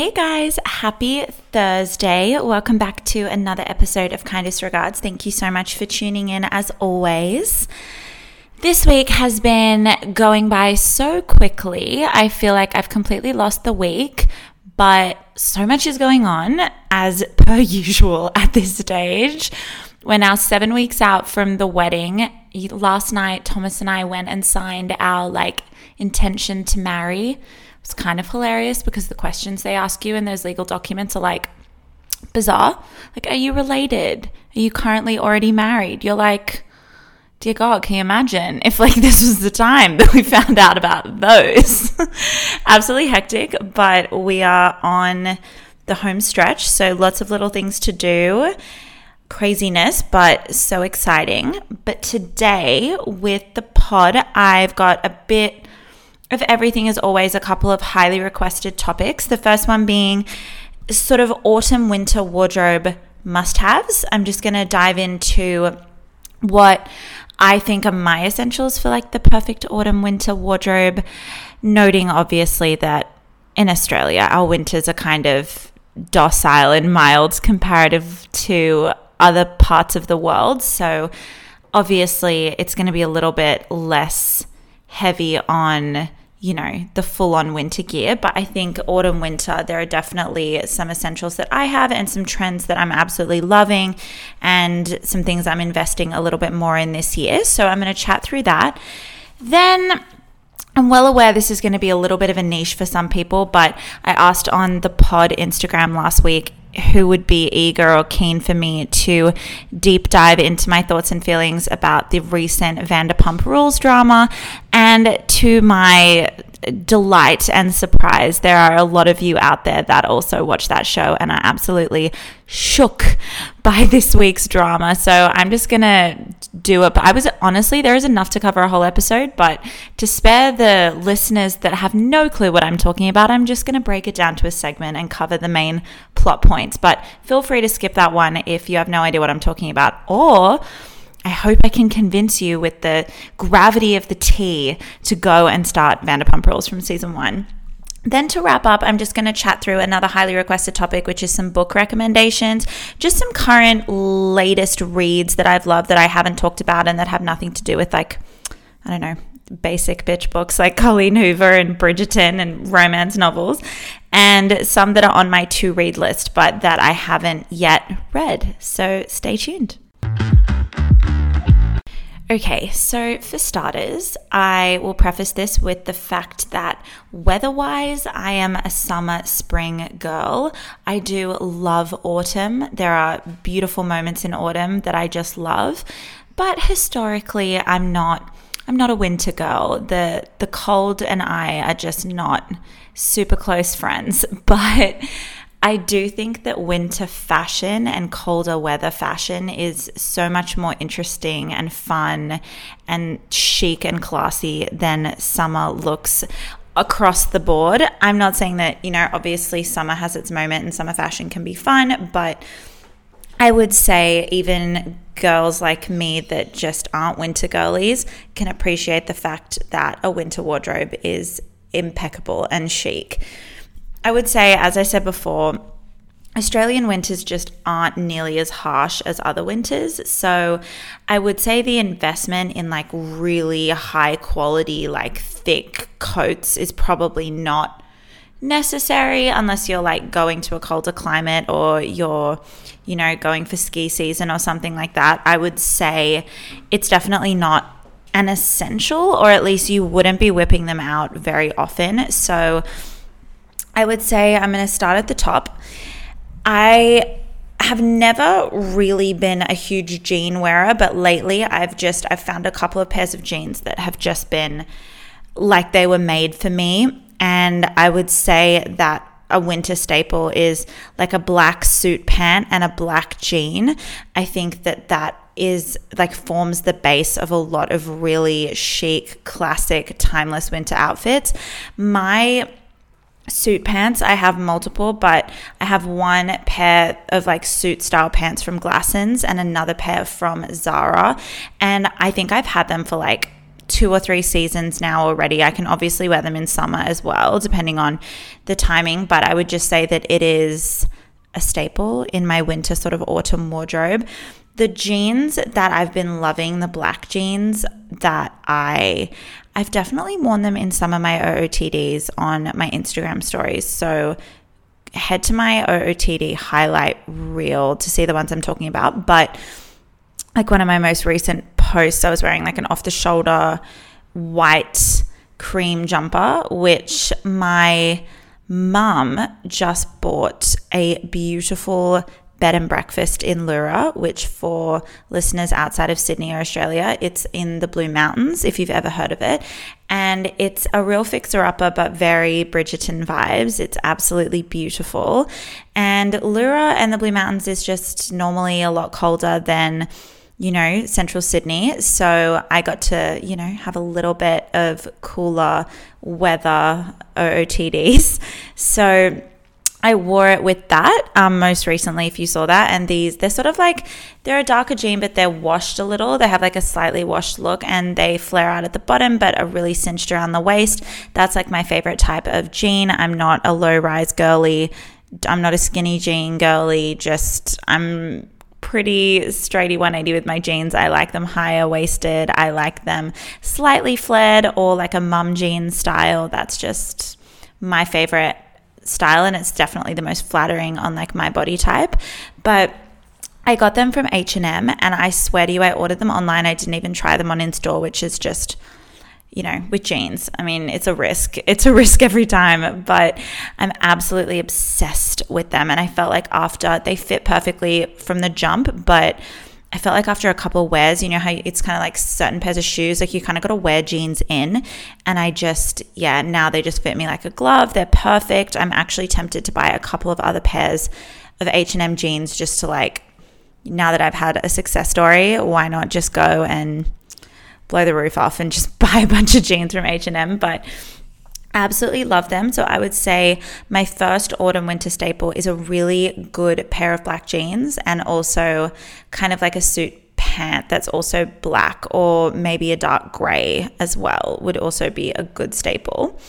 Hey guys, happy Thursday. Welcome back to another episode of Kindest Regards. Thank you so much for tuning in as always. This week has been going by so quickly. I feel like I've completely lost the week, but so much is going on as per usual at this stage. We're now seven weeks out from the wedding. Last night, Thomas and I went and signed our like intention to marry it's kind of hilarious because the questions they ask you in those legal documents are like bizarre. Like, are you related? Are you currently already married? You're like, dear God, can you imagine if like this was the time that we found out about those? Absolutely hectic, but we are on the home stretch. So lots of little things to do. Craziness, but so exciting. But today with the pod, I've got a bit of everything is always a couple of highly requested topics. The first one being sort of autumn winter wardrobe must haves. I'm just going to dive into what I think are my essentials for like the perfect autumn winter wardrobe, noting obviously that in Australia, our winters are kind of docile and mild comparative to other parts of the world. So obviously, it's going to be a little bit less heavy on you know, the full on winter gear. But I think autumn, winter, there are definitely some essentials that I have and some trends that I'm absolutely loving and some things I'm investing a little bit more in this year. So I'm going to chat through that. Then I'm well aware this is going to be a little bit of a niche for some people, but I asked on the pod Instagram last week who would be eager or keen for me to deep dive into my thoughts and feelings about the recent Vanderpump Rules drama. And to my delight and surprise, there are a lot of you out there that also watch that show and are absolutely shook by this week's drama. So I'm just going to do it. But I was honestly, there is enough to cover a whole episode, but to spare the listeners that have no clue what I'm talking about, I'm just going to break it down to a segment and cover the main plot points. But feel free to skip that one if you have no idea what I'm talking about. Or I hope I can convince you with the gravity of the tea to go and start Vanderpump Rules from season one. Then to wrap up, I'm just going to chat through another highly requested topic, which is some book recommendations, just some current latest reads that I've loved that I haven't talked about and that have nothing to do with like, I don't know, basic bitch books like Colleen Hoover and Bridgerton and romance novels, and some that are on my to read list, but that I haven't yet read. So stay tuned. Okay, so for starters, I will preface this with the fact that weather wise, I am a summer spring girl. I do love autumn. There are beautiful moments in autumn that I just love, but historically, I'm not. I'm not a winter girl. The the cold and I are just not super close friends, but I do think that winter fashion and colder weather fashion is so much more interesting and fun and chic and classy than summer looks across the board. I'm not saying that, you know, obviously summer has its moment and summer fashion can be fun, but I would say even girls like me that just aren't winter girlies can appreciate the fact that a winter wardrobe is impeccable and chic. I would say, as I said before, Australian winters just aren't nearly as harsh as other winters. So I would say the investment in like really high quality, like thick coats is probably not necessary unless you're like going to a colder climate or you're, you know, going for ski season or something like that. I would say it's definitely not an essential, or at least you wouldn't be whipping them out very often. So I would say I'm going to start at the top. I have never really been a huge jean wearer, but lately I've just I've found a couple of pairs of jeans that have just been like they were made for me. And I would say that a winter staple is like a black suit pant and a black jean. I think that that is like forms the base of a lot of really chic, classic, timeless winter outfits. My suit pants. I have multiple, but I have one pair of like suit style pants from Glassons and another pair from Zara. And I think I've had them for like two or three seasons now already. I can obviously wear them in summer as well, depending on the timing, but I would just say that it is a staple in my winter sort of autumn wardrobe. The jeans that I've been loving, the black jeans that I I've definitely worn them in some of my OOTDs on my Instagram stories. So head to my OOTD highlight reel to see the ones I'm talking about, but like one of my most recent posts, I was wearing like an off the shoulder white cream jumper, which my mum just bought a beautiful bed and breakfast in Leura, which for listeners outside of Sydney or Australia, it's in the Blue Mountains, if you've ever heard of it. And it's a real fixer upper, but very Bridgerton vibes. It's absolutely beautiful. And Leura and the Blue Mountains is just normally a lot colder than you know, central Sydney. So I got to, you know, have a little bit of cooler weather OOTDs. So I wore it with that um, most recently, if you saw that. And these, they're sort of like, they're a darker jean, but they're washed a little. They have like a slightly washed look and they flare out at the bottom, but are really cinched around the waist. That's like my favorite type of jean. I'm not a low rise girly. I'm not a skinny jean girly. Just, I'm pretty straighty 180 with my jeans. I like them higher waisted. I like them slightly flared or like a mum jean style. That's just my favorite style and it's definitely the most flattering on like my body type. But I got them from H&M and I swear to you I ordered them online. I didn't even try them on in store, which is just you know, with jeans. I mean, it's a risk. It's a risk every time, but I'm absolutely obsessed with them. And I felt like after they fit perfectly from the jump, but I felt like after a couple of wears, you know how it's kind of like certain pairs of shoes, like you kind of got to wear jeans in. And I just, yeah, now they just fit me like a glove. They're perfect. I'm actually tempted to buy a couple of other pairs of H&M jeans just to like, now that I've had a success story, why not just go and blow the roof off and just buy a bunch of jeans from H&M, but absolutely love them. So I would say my first autumn winter staple is a really good pair of black jeans and also kind of like a suit pant that's also black or maybe a dark gray as well would also be a good staple.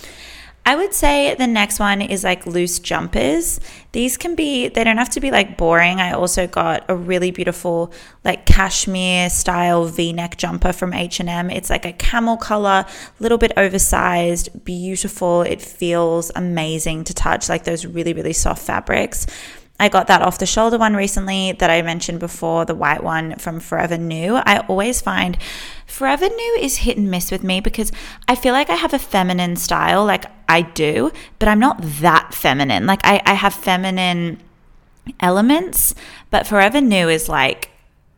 I would say the next one is like loose jumpers. These can be, they don't have to be like boring. I also got a really beautiful like cashmere style v-neck jumper from H&M. It's like a camel color, little bit oversized, beautiful. It feels amazing to touch, like those really, really soft fabrics. I got that off the shoulder one recently that I mentioned before, the white one from Forever New. I always find Forever New is hit and miss with me because I feel like I have a feminine style, like I do, but I'm not that feminine. Like I, I have feminine elements, but Forever New is like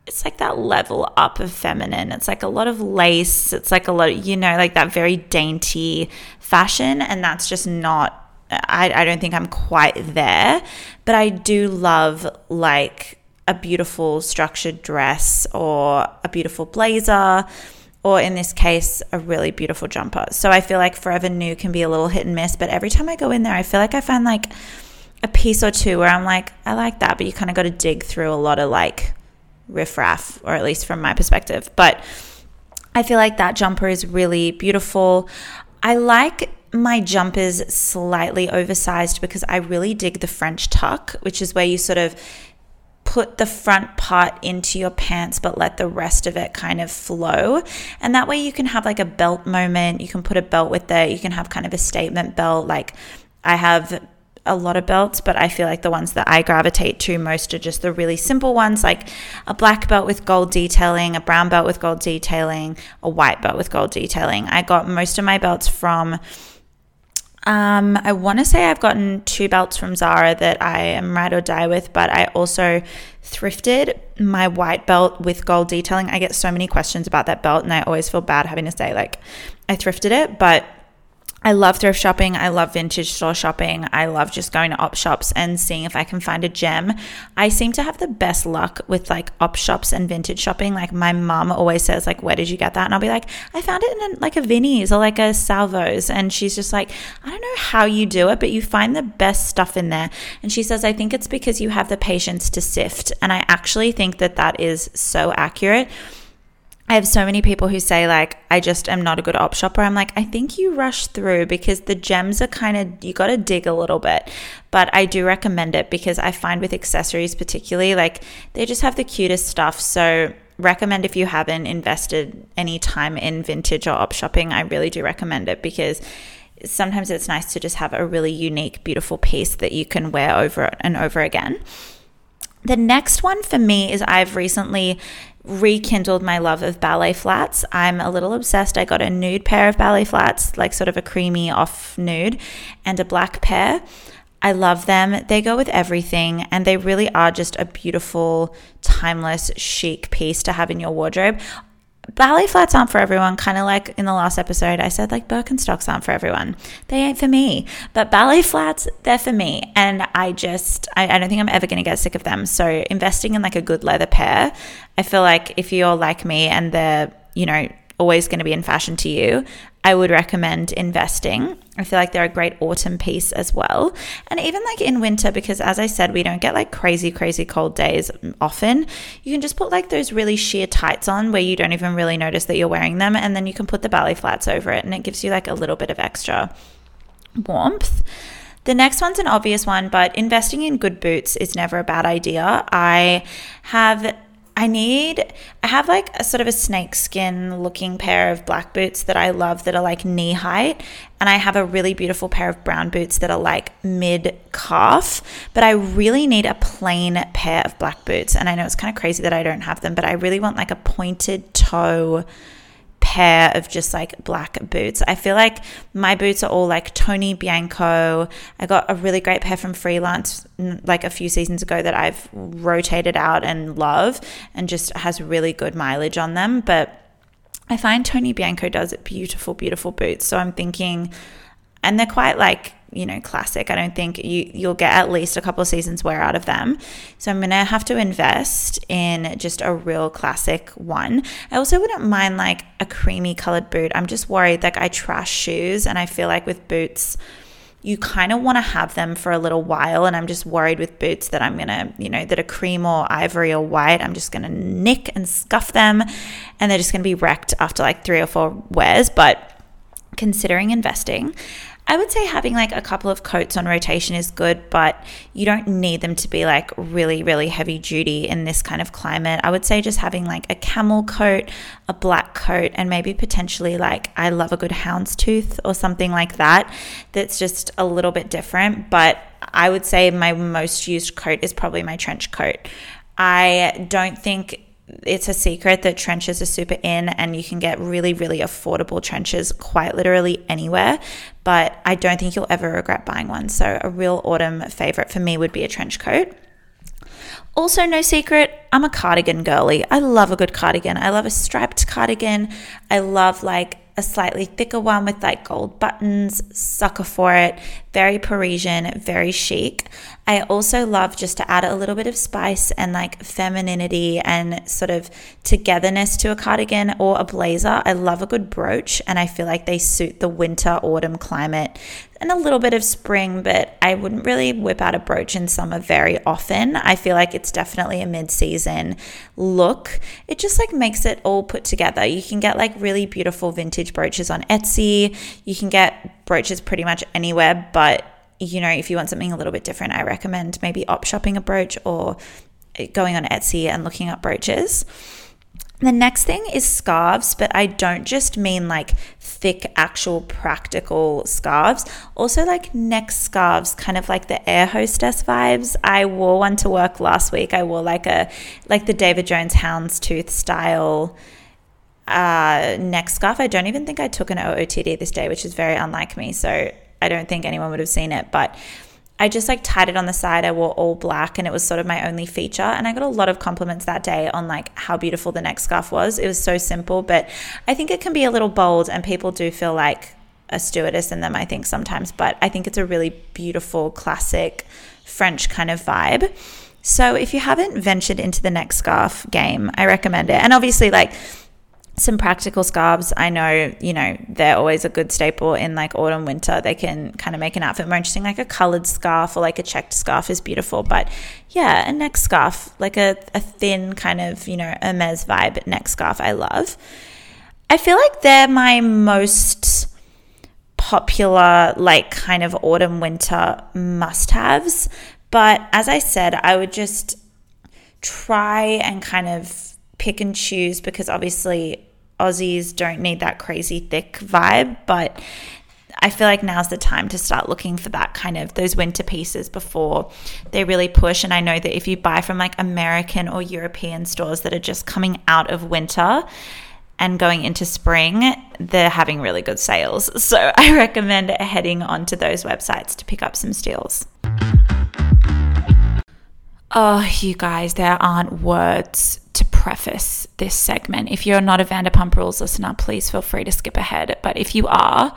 it's like that level up of feminine. It's like a lot of lace. It's like a lot, of, you know, like that very dainty fashion. And that's just not I, I don't think I'm quite there, but I do love like a beautiful structured dress or a beautiful blazer or in this case, a really beautiful jumper. So I feel like Forever New can be a little hit and miss, but every time I go in there, I feel like I find like a piece or two where I'm like, I like that, but you kind of got to dig through a lot of like riffraff, or at least from my perspective. But I feel like that jumper is really beautiful. I like my jumpers slightly oversized because I really dig the French tuck, which is where you sort of put the front part into your pants but let the rest of it kind of flow. And that way you can have like a belt moment. You can put a belt with it. You can have kind of a statement belt. Like I have a lot of belts, but I feel like the ones that I gravitate to most are just the really simple ones, like a black belt with gold detailing, a brown belt with gold detailing, a white belt with gold detailing. I got most of my belts from um, I want to say I've gotten two belts from Zara that I am ride or die with, but I also thrifted my white belt with gold detailing. I get so many questions about that belt, and I always feel bad having to say, like, I thrifted it, but I love thrift shopping. I love vintage store shopping. I love just going to op shops and seeing if I can find a gem. I seem to have the best luck with like op shops and vintage shopping. Like my mom always says, like, where did you get that? And I'll be like, I found it in a, like a Vinnie's or like a Salvos. And she's just like, I don't know how you do it, but you find the best stuff in there. And she says, I think it's because you have the patience to sift. And I actually think that that is so accurate I have so many people who say, like, I just am not a good op shopper. I'm like, I think you rush through because the gems are kind of, you got to dig a little bit. But I do recommend it because I find with accessories, particularly, like, they just have the cutest stuff. So, recommend if you haven't invested any time in vintage or op shopping, I really do recommend it because sometimes it's nice to just have a really unique, beautiful piece that you can wear over and over again. The next one for me is I've recently rekindled my love of ballet flats. I'm a little obsessed. I got a nude pair of ballet flats, like sort of a creamy off nude, and a black pair. I love them. They go with everything, and they really are just a beautiful, timeless, chic piece to have in your wardrobe ballet flats aren't for everyone. Kind of like in the last episode, I said like Birkenstocks aren't for everyone. They ain't for me. But ballet flats, they're for me. And I just, I, I don't think I'm ever going to get sick of them. So investing in like a good leather pair, I feel like if you're like me and they're, you know, always going to be in fashion to you, I would recommend investing. I feel like they're a great autumn piece as well. And even like in winter, because as I said, we don't get like crazy, crazy cold days often. You can just put like those really sheer tights on where you don't even really notice that you're wearing them. And then you can put the ballet flats over it and it gives you like a little bit of extra warmth. The next one's an obvious one, but investing in good boots is never a bad idea. I have I need, I have like a sort of a snakeskin looking pair of black boots that I love that are like knee height. And I have a really beautiful pair of brown boots that are like mid calf. But I really need a plain pair of black boots. And I know it's kind of crazy that I don't have them, but I really want like a pointed toe pair of just like black boots. I feel like my boots are all like Tony Bianco. I got a really great pair from Freelance like a few seasons ago that I've rotated out and love and just has really good mileage on them. But I find Tony Bianco does beautiful, beautiful boots. So I'm thinking, and they're quite like you know classic. I don't think you you'll get at least a couple of seasons wear out of them. So i'm gonna have to invest in just a real classic one. I also wouldn't mind like a creamy colored boot. I'm just worried like i trash shoes and i feel like with boots you kind of want to have them for a little while. And i'm just worried with boots that i'm gonna you know that are cream or ivory or white i'm just gonna nick and scuff them and they're just gonna be wrecked after like three or four wears. But considering investing I would say having like a couple of coats on rotation is good, but you don't need them to be like really, really heavy duty in this kind of climate. I would say just having like a camel coat, a black coat, and maybe potentially like I love a good houndstooth or something like that. That's just a little bit different. But I would say my most used coat is probably my trench coat. I don't think it's a secret that trenches are super in and you can get really, really affordable trenches quite literally anywhere. But I don't think you'll ever regret buying one. So, a real autumn favorite for me would be a trench coat. Also, no secret, I'm a cardigan girly. I love a good cardigan. I love a striped cardigan. I love like a slightly thicker one with like gold buttons, sucker for it. Very Parisian, very chic. I also love just to add a little bit of spice and like femininity and sort of togetherness to a cardigan or a blazer. I love a good brooch and I feel like they suit the winter autumn climate and a little bit of spring, but I wouldn't really whip out a brooch in summer very often. I feel like it's definitely a mid season look. It just like makes it all put together. You can get like really beautiful vintage brooches on Etsy. You can get brooches pretty much anywhere, but you know, if you want something a little bit different, I recommend maybe op shopping a brooch or going on Etsy and looking up brooches. The next thing is scarves, but I don't just mean like thick, actual practical scarves. Also, like neck scarves, kind of like the air hostess vibes. I wore one to work last week. I wore like a like the David Jones houndstooth style uh, neck scarf. I don't even think I took an OOTD this day, which is very unlike me. So I don't think anyone would have seen it, but I just like tied it on the side. I wore all black and it was sort of my only feature. And I got a lot of compliments that day on like how beautiful the neck scarf was. It was so simple, but I think it can be a little bold and people do feel like a stewardess in them, I think sometimes. But I think it's a really beautiful, classic French kind of vibe. So if you haven't ventured into the neck scarf game, I recommend it. And obviously, like, some practical scarves. I know, you know, they're always a good staple in like autumn, winter. They can kind of make an outfit more interesting. Like a colored scarf or like a checked scarf is beautiful. But yeah, a neck scarf, like a, a thin kind of, you know, Hermes vibe neck scarf, I love. I feel like they're my most popular, like kind of autumn, winter must haves. But as I said, I would just try and kind of pick and choose because obviously Aussies don't need that crazy thick vibe, but I feel like now's the time to start looking for that kind of those winter pieces before they really push. And I know that if you buy from like American or European stores that are just coming out of winter and going into spring, they're having really good sales. So I recommend heading onto those websites to pick up some steals. Oh, you guys, there aren't words preface this segment. If you're not a Vanderpump Rules listener, please feel free to skip ahead. But if you are,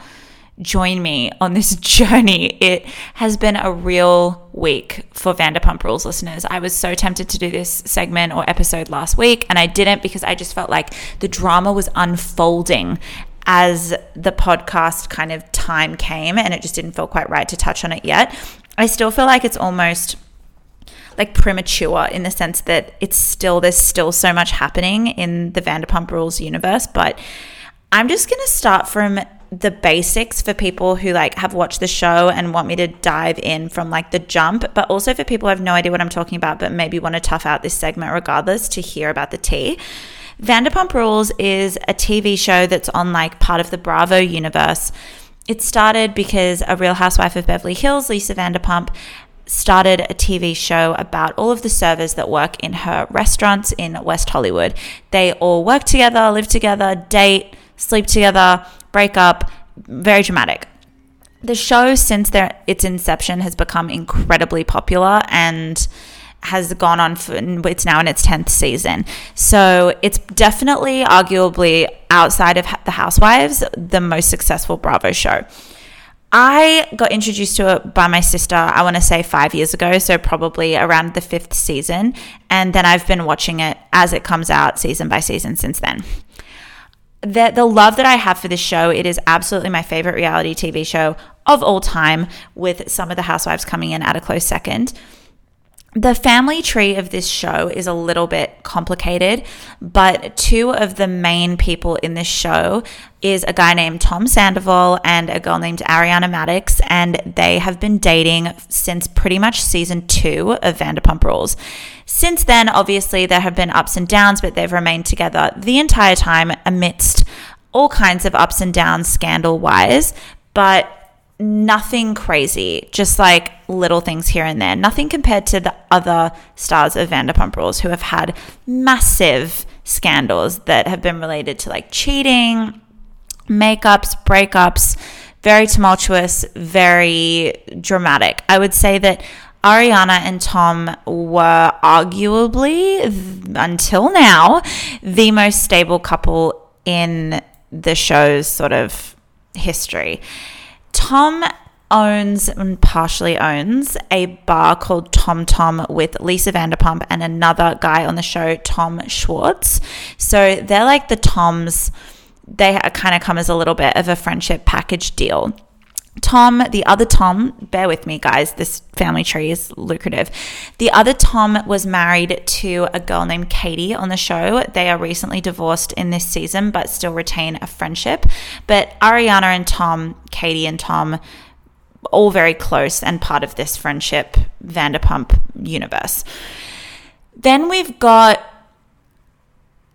join me on this journey. It has been a real week for Vanderpump Rules listeners. I was so tempted to do this segment or episode last week, and I didn't because I just felt like the drama was unfolding as the podcast kind of time came, and it just didn't feel quite right to touch on it yet. I still feel like it's almost like premature in the sense that it's still there's still so much happening in the Vanderpump Rules universe, but I'm just going to start from the basics for people who like have watched the show and want me to dive in from like the jump, but also for people who have no idea what I'm talking about but maybe want to tough out this segment regardless to hear about the tea. Vanderpump Rules is a TV show that's on like part of the Bravo universe. It started because a real housewife of Beverly Hills, Lisa Vanderpump, started a TV show about all of the servers that work in her restaurants in West Hollywood. They all work together, live together, date, sleep together, break up. Very dramatic. The show, since their, its inception, has become incredibly popular and has gone on for it's now in its 10th season. So it's definitely, arguably, outside of The Housewives, the most successful Bravo show. I got introduced to it by my sister, I want to say five years ago, so probably around the fifth season. And then I've been watching it as it comes out season by season since then. The, the love that I have for this show, it is absolutely my favorite reality TV show of all time, with some of the housewives coming in at a close second the family tree of this show is a little bit complicated, but two of the main people in this show is a guy named Tom Sandoval and a girl named Ariana Madix, and they have been dating since pretty much season two of Vanderpump Rules. Since then, obviously, there have been ups and downs, but they've remained together the entire time amidst all kinds of ups and downs scandal wise. But nothing crazy, just like little things here and there. Nothing compared to the other stars of Vanderpump Rules who have had massive scandals that have been related to like cheating, makeups, breakups, very tumultuous, very dramatic. I would say that Ariana and Tom were arguably, until now, the most stable couple in the show's sort of history. Tom owns and partially owns a bar called Tom Tom with Lisa Vanderpump and another guy on the show, Tom Schwartz. So they're like the Toms. They kind of come as a little bit of a friendship package deal. Tom, the other Tom, bear with me, guys, this family tree is lucrative. The other Tom was married to a girl named Katie on the show. They are recently divorced in this season, but still retain a friendship. But Ariana and Tom, Katie and Tom, all very close and part of this friendship Vanderpump universe. Then we've got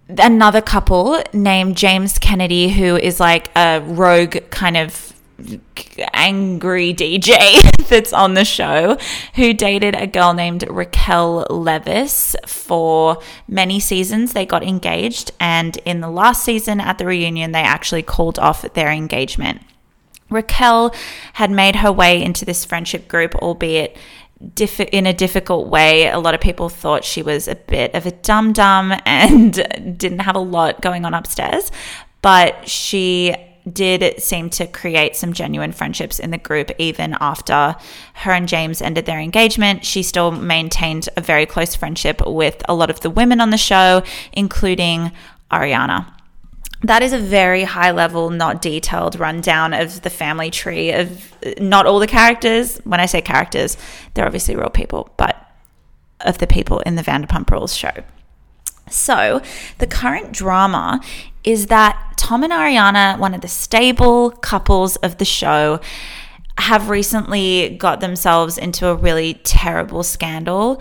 another couple named James Kennedy, who is like a rogue kind of angry DJ that's on the show who dated a girl named Raquel Leviss for many seasons. They got engaged, and in the last season at the reunion, they actually called off their engagement. Raquel had made her way into this friendship group, albeit in a difficult way. A lot of people thought she was a bit of a dum dum and didn't have a lot going on upstairs, but she did seem to create some genuine friendships in the group even after her and James ended their engagement. She still maintained a very close friendship with a lot of the women on the show, including Ariana. that is a very high level, not detailed rundown of the family tree of not all the characters. When I say characters, they're obviously real people, but of the people in the Vanderpump Rules show. So, the current drama is that Tom and Ariana, one of the stable couples of the show, have recently got themselves into a really terrible scandal.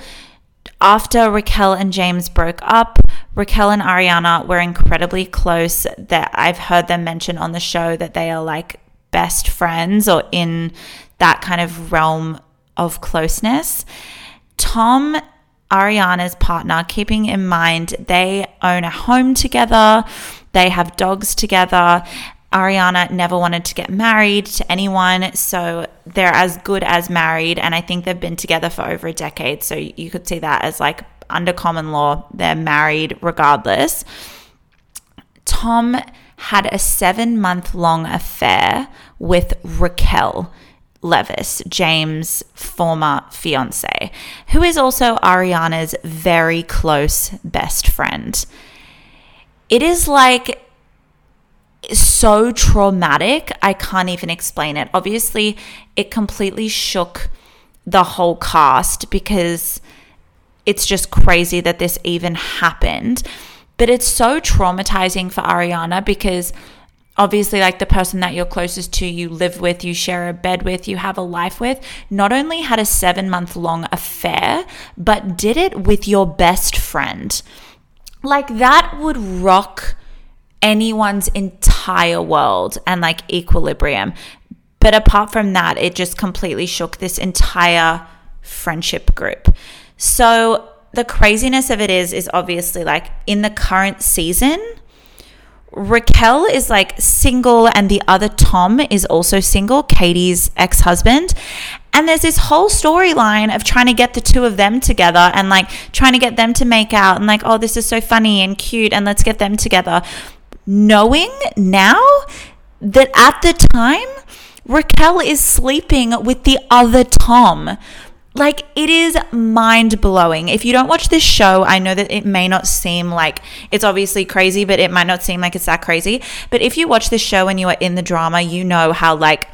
After Raquel and James broke up, Raquel and Ariana were incredibly close. That I've heard them mention on the show that they are like best friends or in that kind of realm of closeness. Tom Ariana's partner, keeping in mind they own a home together, they have dogs together. Ariana never wanted to get married to anyone, so they're as good as married, and I think they've been together for over a decade. So you could see that as like under common law, they're married regardless. Tom had a seven month long affair with Raquel Leviss, James' former fiance, who is also Ariana's very close best friend. It is like so traumatic, I can't even explain it. Obviously, it completely shook the whole cast because it's just crazy that this even happened. But it's so traumatizing for Ariana because obviously like the person that you're closest to you live with you share a bed with you have a life with not only had a 7 month long affair but did it with your best friend like that would rock anyone's entire world and like equilibrium but apart from that it just completely shook this entire friendship group so the craziness of it is is obviously like in the current season Raquel is like single, and the other Tom is also single, Katie's ex husband. And there's this whole storyline of trying to get the two of them together and like trying to get them to make out and like, oh, this is so funny and cute, and let's get them together. Knowing now that at the time, Raquel is sleeping with the other Tom. Like it is mind blowing. If you don't watch this show, I know that it may not seem like it's obviously crazy, but it might not seem like it's that crazy. But if you watch this show and you are in the drama, you know how like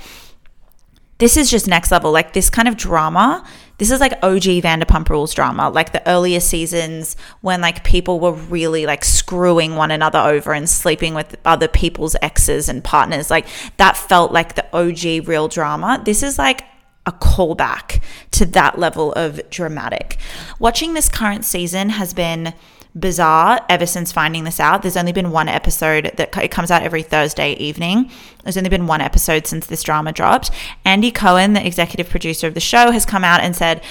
this is just next level. Like this kind of drama, this is like OG Vanderpump Rules drama, like the earlier seasons when like people were really like screwing one another over and sleeping with other people's exes and partners. Like that felt like the OG real drama. This is like a callback to that level of dramatic. Watching this current season has been bizarre ever since finding this out. There's only been one episode that it comes out every Thursday evening. There's only been one episode since this drama dropped. Andy Cohen, the executive producer of the show, has come out and said,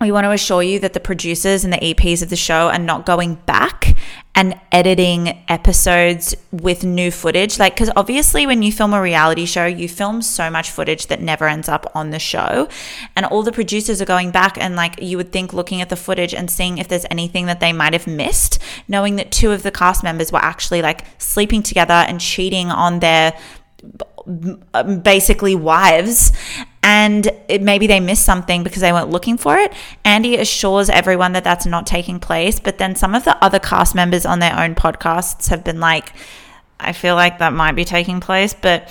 we want to assure you that the producers and the EPs of the show are not going back and editing episodes with new footage. Like, because obviously, when you film a reality show, you film so much footage that never ends up on the show. And all the producers are going back and, like, you would think looking at the footage and seeing if there's anything that they might have missed, knowing that two of the cast members were actually like sleeping together and cheating on their basically wives and it, maybe they missed something because they weren't looking for it. Andy assures everyone that that's not taking place, but then some of the other cast members on their own podcasts have been like, I feel like that might be taking place, but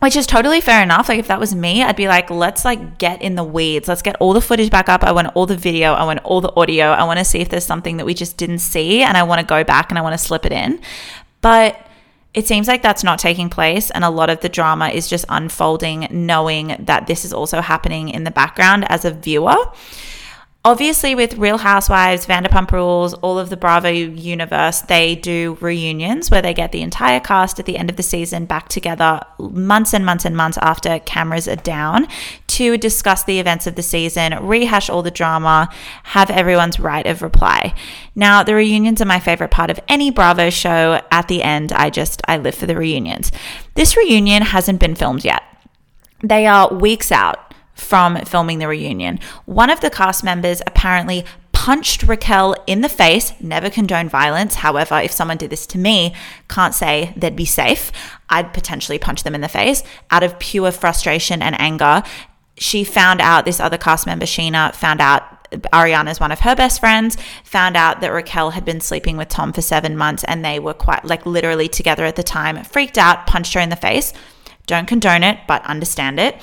which is totally fair enough. Like if that was me, I'd be like, let's like get in the weeds. Let's get all the footage back up. I want all the video. I want all the audio. I want to see if there's something that we just didn't see and I want to go back and I want to slip it in. But it seems like that's not taking place, and a lot of the drama is just unfolding, knowing that this is also happening in the background as a viewer. Obviously, with Real Housewives, Vanderpump Rules, all of the Bravo universe, they do reunions where they get the entire cast at the end of the season back together months and months and months after cameras are down to discuss the events of the season, rehash all the drama, have everyone's right of reply. Now, the reunions are my favorite part of any Bravo show. At the end, I just, I live for the reunions. This reunion hasn't been filmed yet. They are weeks out from filming the reunion. One of the cast members apparently punched Raquel in the face, never condone violence. However, if someone did this to me, can't say they'd be safe. I'd potentially punch them in the face out of pure frustration and anger. She found out, this other cast member, Scheana, found out Ariana is one of her best friends, found out that Raquel had been sleeping with Tom for seven months and they were quite like literally together at the time, freaked out, punched her in the face. Don't condone it, but understand it.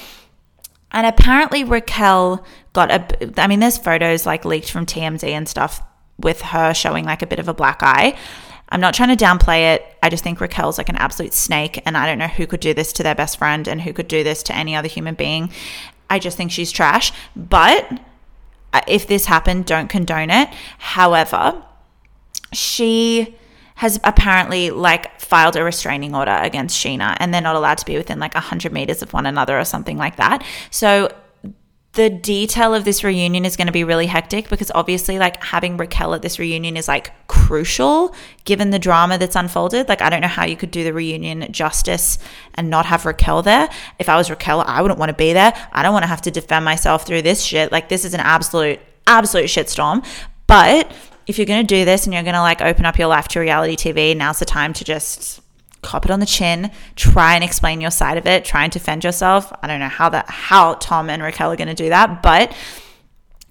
And apparently, Raquel got a. I mean, there's photos like leaked from TMZ and stuff with her showing like a bit of a black eye. I'm not trying to downplay it. I just think Raquel's like an absolute snake, and I don't know who could do this to their best friend and who could do this to any other human being. I just think she's trash. But uh, if this happened, don't condone it. However, she has apparently like filed a restraining order against Scheana and they're not allowed to be within like 100 meters of one another or something like that. So the detail of this reunion is going to be really hectic because obviously like having Raquel at this reunion is like crucial given the drama that's unfolded. Like I don't know how you could do the reunion justice and not have Raquel there. If I was Raquel, I wouldn't want to be there. I don't want to have to defend myself through this shit. Like this is an absolute absolute shitstorm. But if you're going to do this and you're going to like open up your life to reality TV, now's the time to just cop it on the chin, try and explain your side of it, try and defend yourself. I don't know how that how Tom and Raquel are going to do that, but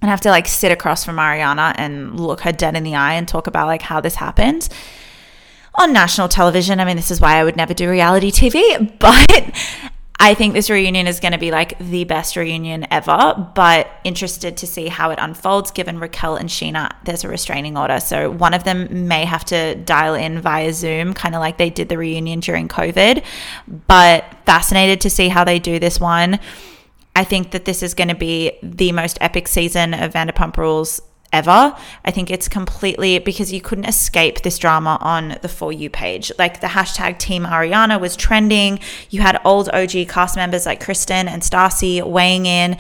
and have to like sit across from Ariana and look her dead in the eye and talk about like how this happened on national television. I mean, this is why I would never do reality TV, but I think this reunion is going to be like the best reunion ever, but interested to see how it unfolds given Raquel and Scheana, there's a restraining order. So one of them may have to dial in via Zoom, kind of like they did the reunion during COVID, but fascinated to see how they do this one. I think that this is going to be the most epic season of Vanderpump Rules ever. I think it's completely because you couldn't escape this drama on the For You page. Like the hashtag Team Ariana was trending. You had old OG cast members like Kristen and Stassi weighing in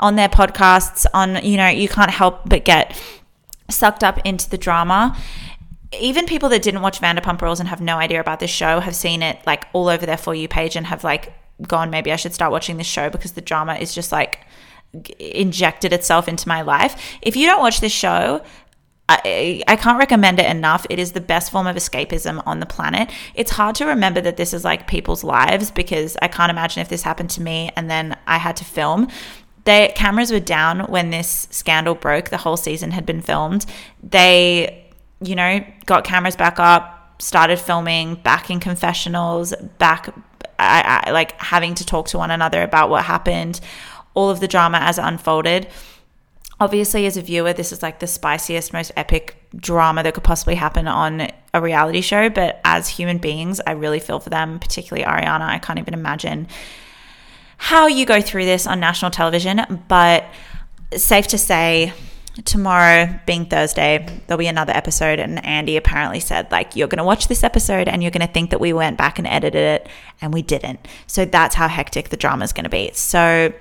on their podcasts. On, you know, you can't help but get sucked up into the drama. Even people that didn't watch Vanderpump Rules and have no idea about this show have seen it like all over their For You page and have like gone, maybe I should start watching this show because the drama is just like injected itself into my life. If you don't watch this show, I, I, can't recommend it enough. It is the best form of escapism on the planet. It's hard to remember that this is like people's lives because I can't imagine if this happened to me and then I had to film. The cameras were down when this scandal broke. The whole season had been filmed. They, you know, got cameras back up, started filming, back in confessionals, back, I, I, like having to talk to one another about what happened all of the drama as it unfolded. Obviously, as a viewer, this is like the spiciest, most epic drama that could possibly happen on a reality show. But as human beings, I really feel for them, particularly Ariana. I can't even imagine how you go through this on national television. But safe to say, tomorrow being Thursday, there'll be another episode. And Andy apparently said, like, you're going to watch this episode and you're going to think that we went back and edited it, and we didn't. So that's how hectic the drama is going to be. So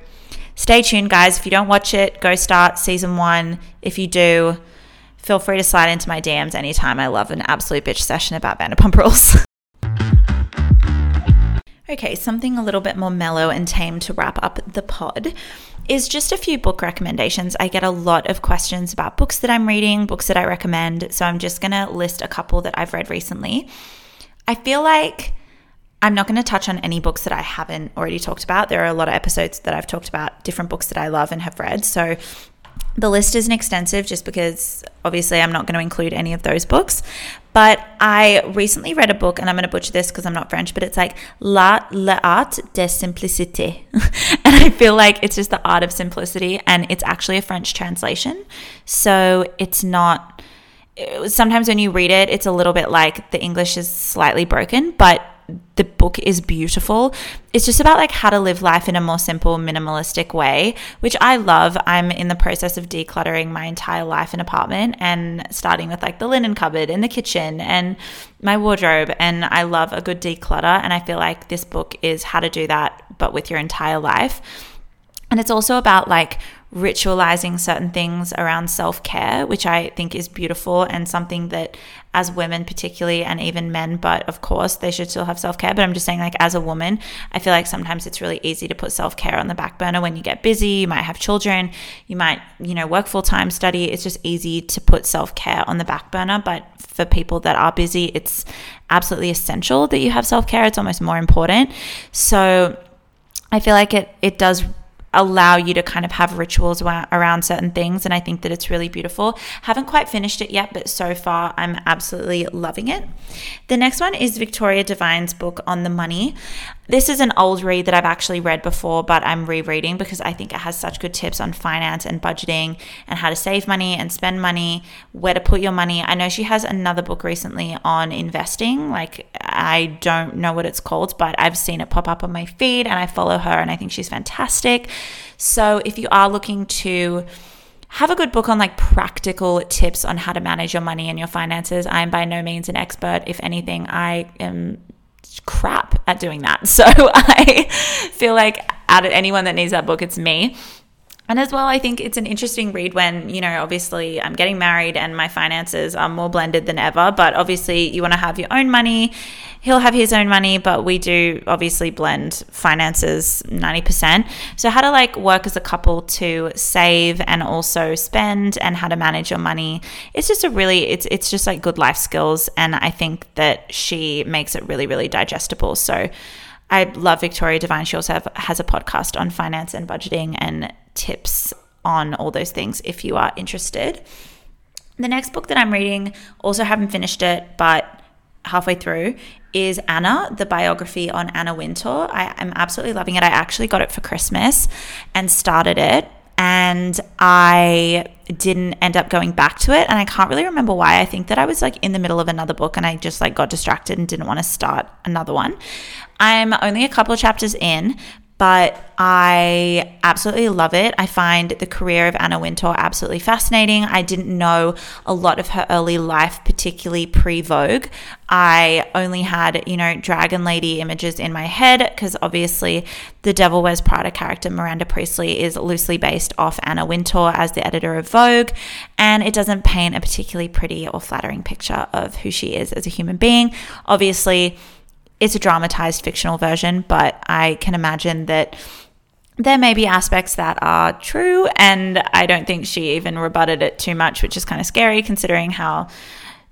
stay tuned, guys. If you don't watch it, go start season one. If you do, feel free to slide into my DMs anytime. I love an absolute bitch session about Vanderpump Rules. okay, something a little bit more mellow and tame to wrap up the pod is just a few book recommendations. I get a lot of questions about books that I'm reading, books that I recommend. So I'm just going to list a couple that I've read recently. I feel like I'm not going to touch on any books that I haven't already talked about. There are a lot of episodes that I've talked about different books that I love and have read. So the list isn't extensive just because obviously I'm not going to include any of those books. But I recently read a book, and I'm going to butcher this because I'm not French, but it's like La l'art de simplicité. and I feel like it's just the art of simplicity, and it's actually a French translation. So it's not, sometimes when you read it, it's a little bit like the English is slightly broken, but the book is beautiful. It's just about like how to live life in a more simple, minimalistic way, which I love. I'm in the process of decluttering my entire life and apartment and starting with like the linen cupboard and the kitchen and my wardrobe. And I love a good declutter. And I feel like this book is how to do that, but with your entire life. And it's also about like ritualizing certain things around self care, which I think is beautiful and something that as women, particularly, and even men, but of course, they should still have self care. But I'm just saying, like, as a woman, I feel like sometimes it's really easy to put self care on the back burner when you get busy. You might have children, you might, you know, work full time, study. It's just easy to put self care on the back burner. But for people that are busy, it's absolutely essential that you have self care. It's almost more important. So I feel like it, it does allow you to kind of have rituals around certain things. And I think that it's really beautiful. Haven't quite finished it yet, but so far I'm absolutely loving it. The next one is Victoria Devine's book on the money. This is an old read that I've actually read before, but I'm rereading because I think it has such good tips on finance and budgeting and how to save money and spend money, where to put your money. I know she has another book recently on investing. Like, I don't know what it's called, but I've seen it pop up on my feed and I follow her and I think she's fantastic. So, if you are looking to have a good book on like practical tips on how to manage your money and your finances. I'm by no means an expert. If anything, I am crap at doing that. So I feel like out of anyone that needs that book, it's me. And as well, I think it's an interesting read when, you know, obviously I'm getting married and my finances are more blended than ever. But obviously, you want to have your own money. He'll have his own money, but we do obviously blend finances 90%. So, how to like work as a couple to save and also spend and how to manage your money. It's just a really, it's, it's just like good life skills. And I think that she makes it really, really digestible. So, I love Victoria Devine. She also have, has a podcast on finance and budgeting and tips on all those things if you are interested. The next book that I'm reading, also haven't finished it, but halfway through, is Anna, the biography on Anna Wintour. I am absolutely loving it. I actually got it for Christmas and started it and I didn't end up going back to it and I can't really remember why. I think that I was like in the middle of another book and I just like got distracted and didn't want to start another one. I'm only a couple of chapters in, but I absolutely love it. I find the career of Anna Wintour absolutely fascinating. I didn't know a lot of her early life, particularly pre Vogue. I only had, you know, Dragon Lady images in my head because obviously the Devil Wears Prada character, Miranda Priestly, is loosely based off Anna Wintour as the editor of Vogue. And it doesn't paint a particularly pretty or flattering picture of who she is as a human being. Obviously, it's a dramatized fictional version, but I can imagine that there may be aspects that are true, and I don't think she even rebutted it too much, which is kind of scary considering how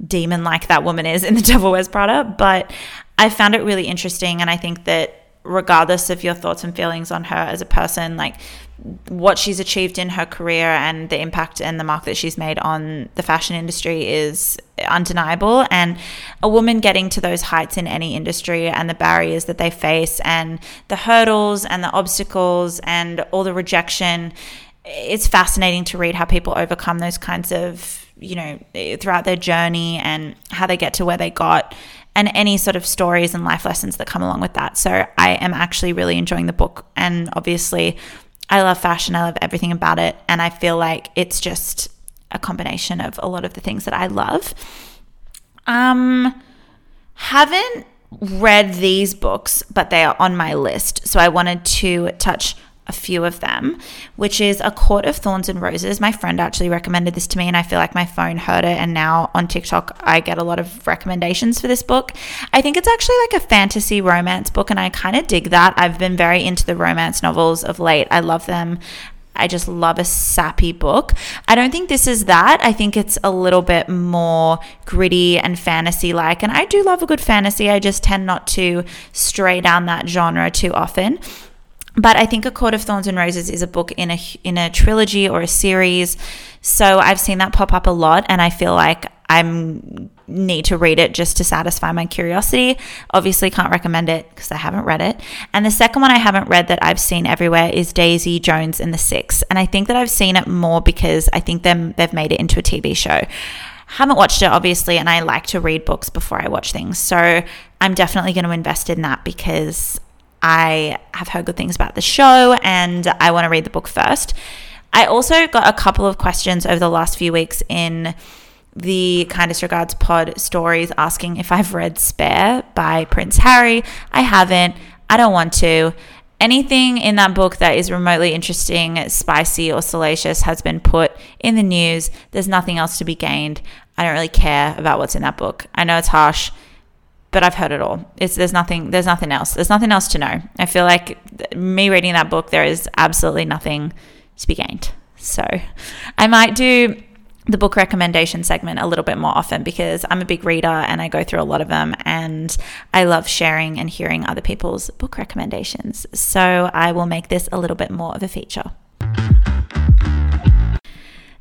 demon like that woman is in The Devil Wears Prada. But I found it really interesting, and I think that regardless of your thoughts and feelings on her as a person, like what she's achieved in her career and the impact and the mark that she's made on the fashion industry is undeniable. And a woman getting to those heights in any industry and the barriers that they face and the hurdles and the obstacles and all the rejection, it's fascinating to read how people overcome those kinds of, you know, throughout their journey and how they get to where they got and any sort of stories and life lessons that come along with that. So I am actually really enjoying the book. And obviously, I love fashion, I love everything about it. And I feel like it's just a combination of a lot of the things that I love. Um, haven't read these books, but they are on my list. So I wanted to touch a few of them, which is A Court of Thorns and Roses. My friend actually recommended this to me, and I feel like my phone heard it. And now on TikTok, I get a lot of recommendations for this book. I think it's actually like a fantasy romance book, and I kind of dig that. I've been very into the romance novels of late, I love them. I just love a sappy book. I don't think this is that. I think it's a little bit more gritty and fantasy like. And I do love a good fantasy. I just tend not to stray down that genre too often but I think A Court of Thorns and Roses is a book in a in a trilogy or a series. So I've seen that pop up a lot and I feel like I'm need to read it just to satisfy my curiosity. Obviously can't recommend it because I haven't read it. And the second one I haven't read that I've seen everywhere is Daisy Jones and the Six. And I think that I've seen it more because I think them they've made it into a TV show. Haven't watched it obviously and I like to read books before I watch things. So I'm definitely going to invest in that because I have heard good things about the show and I want to read the book first. I also got a couple of questions over the last few weeks in the Kindest Regards pod stories asking if I've read Spare by Prince Harry. I haven't. I don't want to. Anything in that book that is remotely interesting, spicy, or salacious has been put in the news. There's nothing else to be gained. I don't really care about what's in that book. I know it's harsh but I've heard it all. It's there's nothing there's nothing else. There's nothing else to know. I feel like me reading that book there is absolutely nothing to be gained. So, I might do the book recommendation segment a little bit more often because I'm a big reader and I go through a lot of them and I love sharing and hearing other people's book recommendations. So I will make this a little bit more of a feature.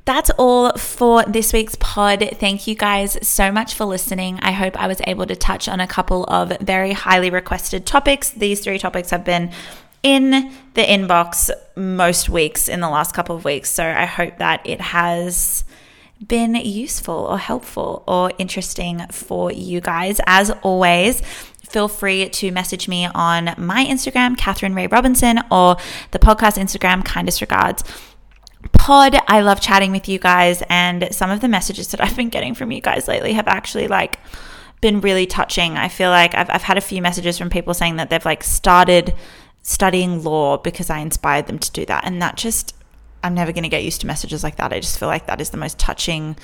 That's all for this week's pod. Thank you guys so much for listening. I hope I was able to touch on a couple of very highly requested topics. These three topics have been in the inbox most weeks in the last couple of weeks. So I hope that it has been useful or helpful or interesting for you guys. As always, feel free to message me on my Instagram, Catherine Ray Robinson, or the podcast Instagram, Kindest Regards. Pod, I love chatting with you guys, and some of the messages that I've been getting from you guys lately have actually like been really touching. I feel like I've, I've had a few messages from people saying that they've like started studying law because I inspired them to do that, and that just I'm never going to get used to messages like that. I just feel like that is the most touching,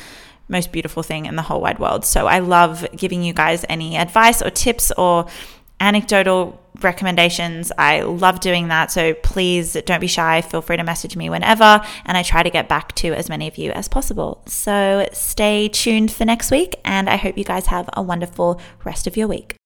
most beautiful thing in the whole wide world. So I love giving you guys any advice or tips or anecdotal recommendations. I love doing that. So please don't be shy. Feel free to message me whenever. And I try to get back to as many of you as possible. So stay tuned for next week. And I hope you guys have a wonderful rest of your week.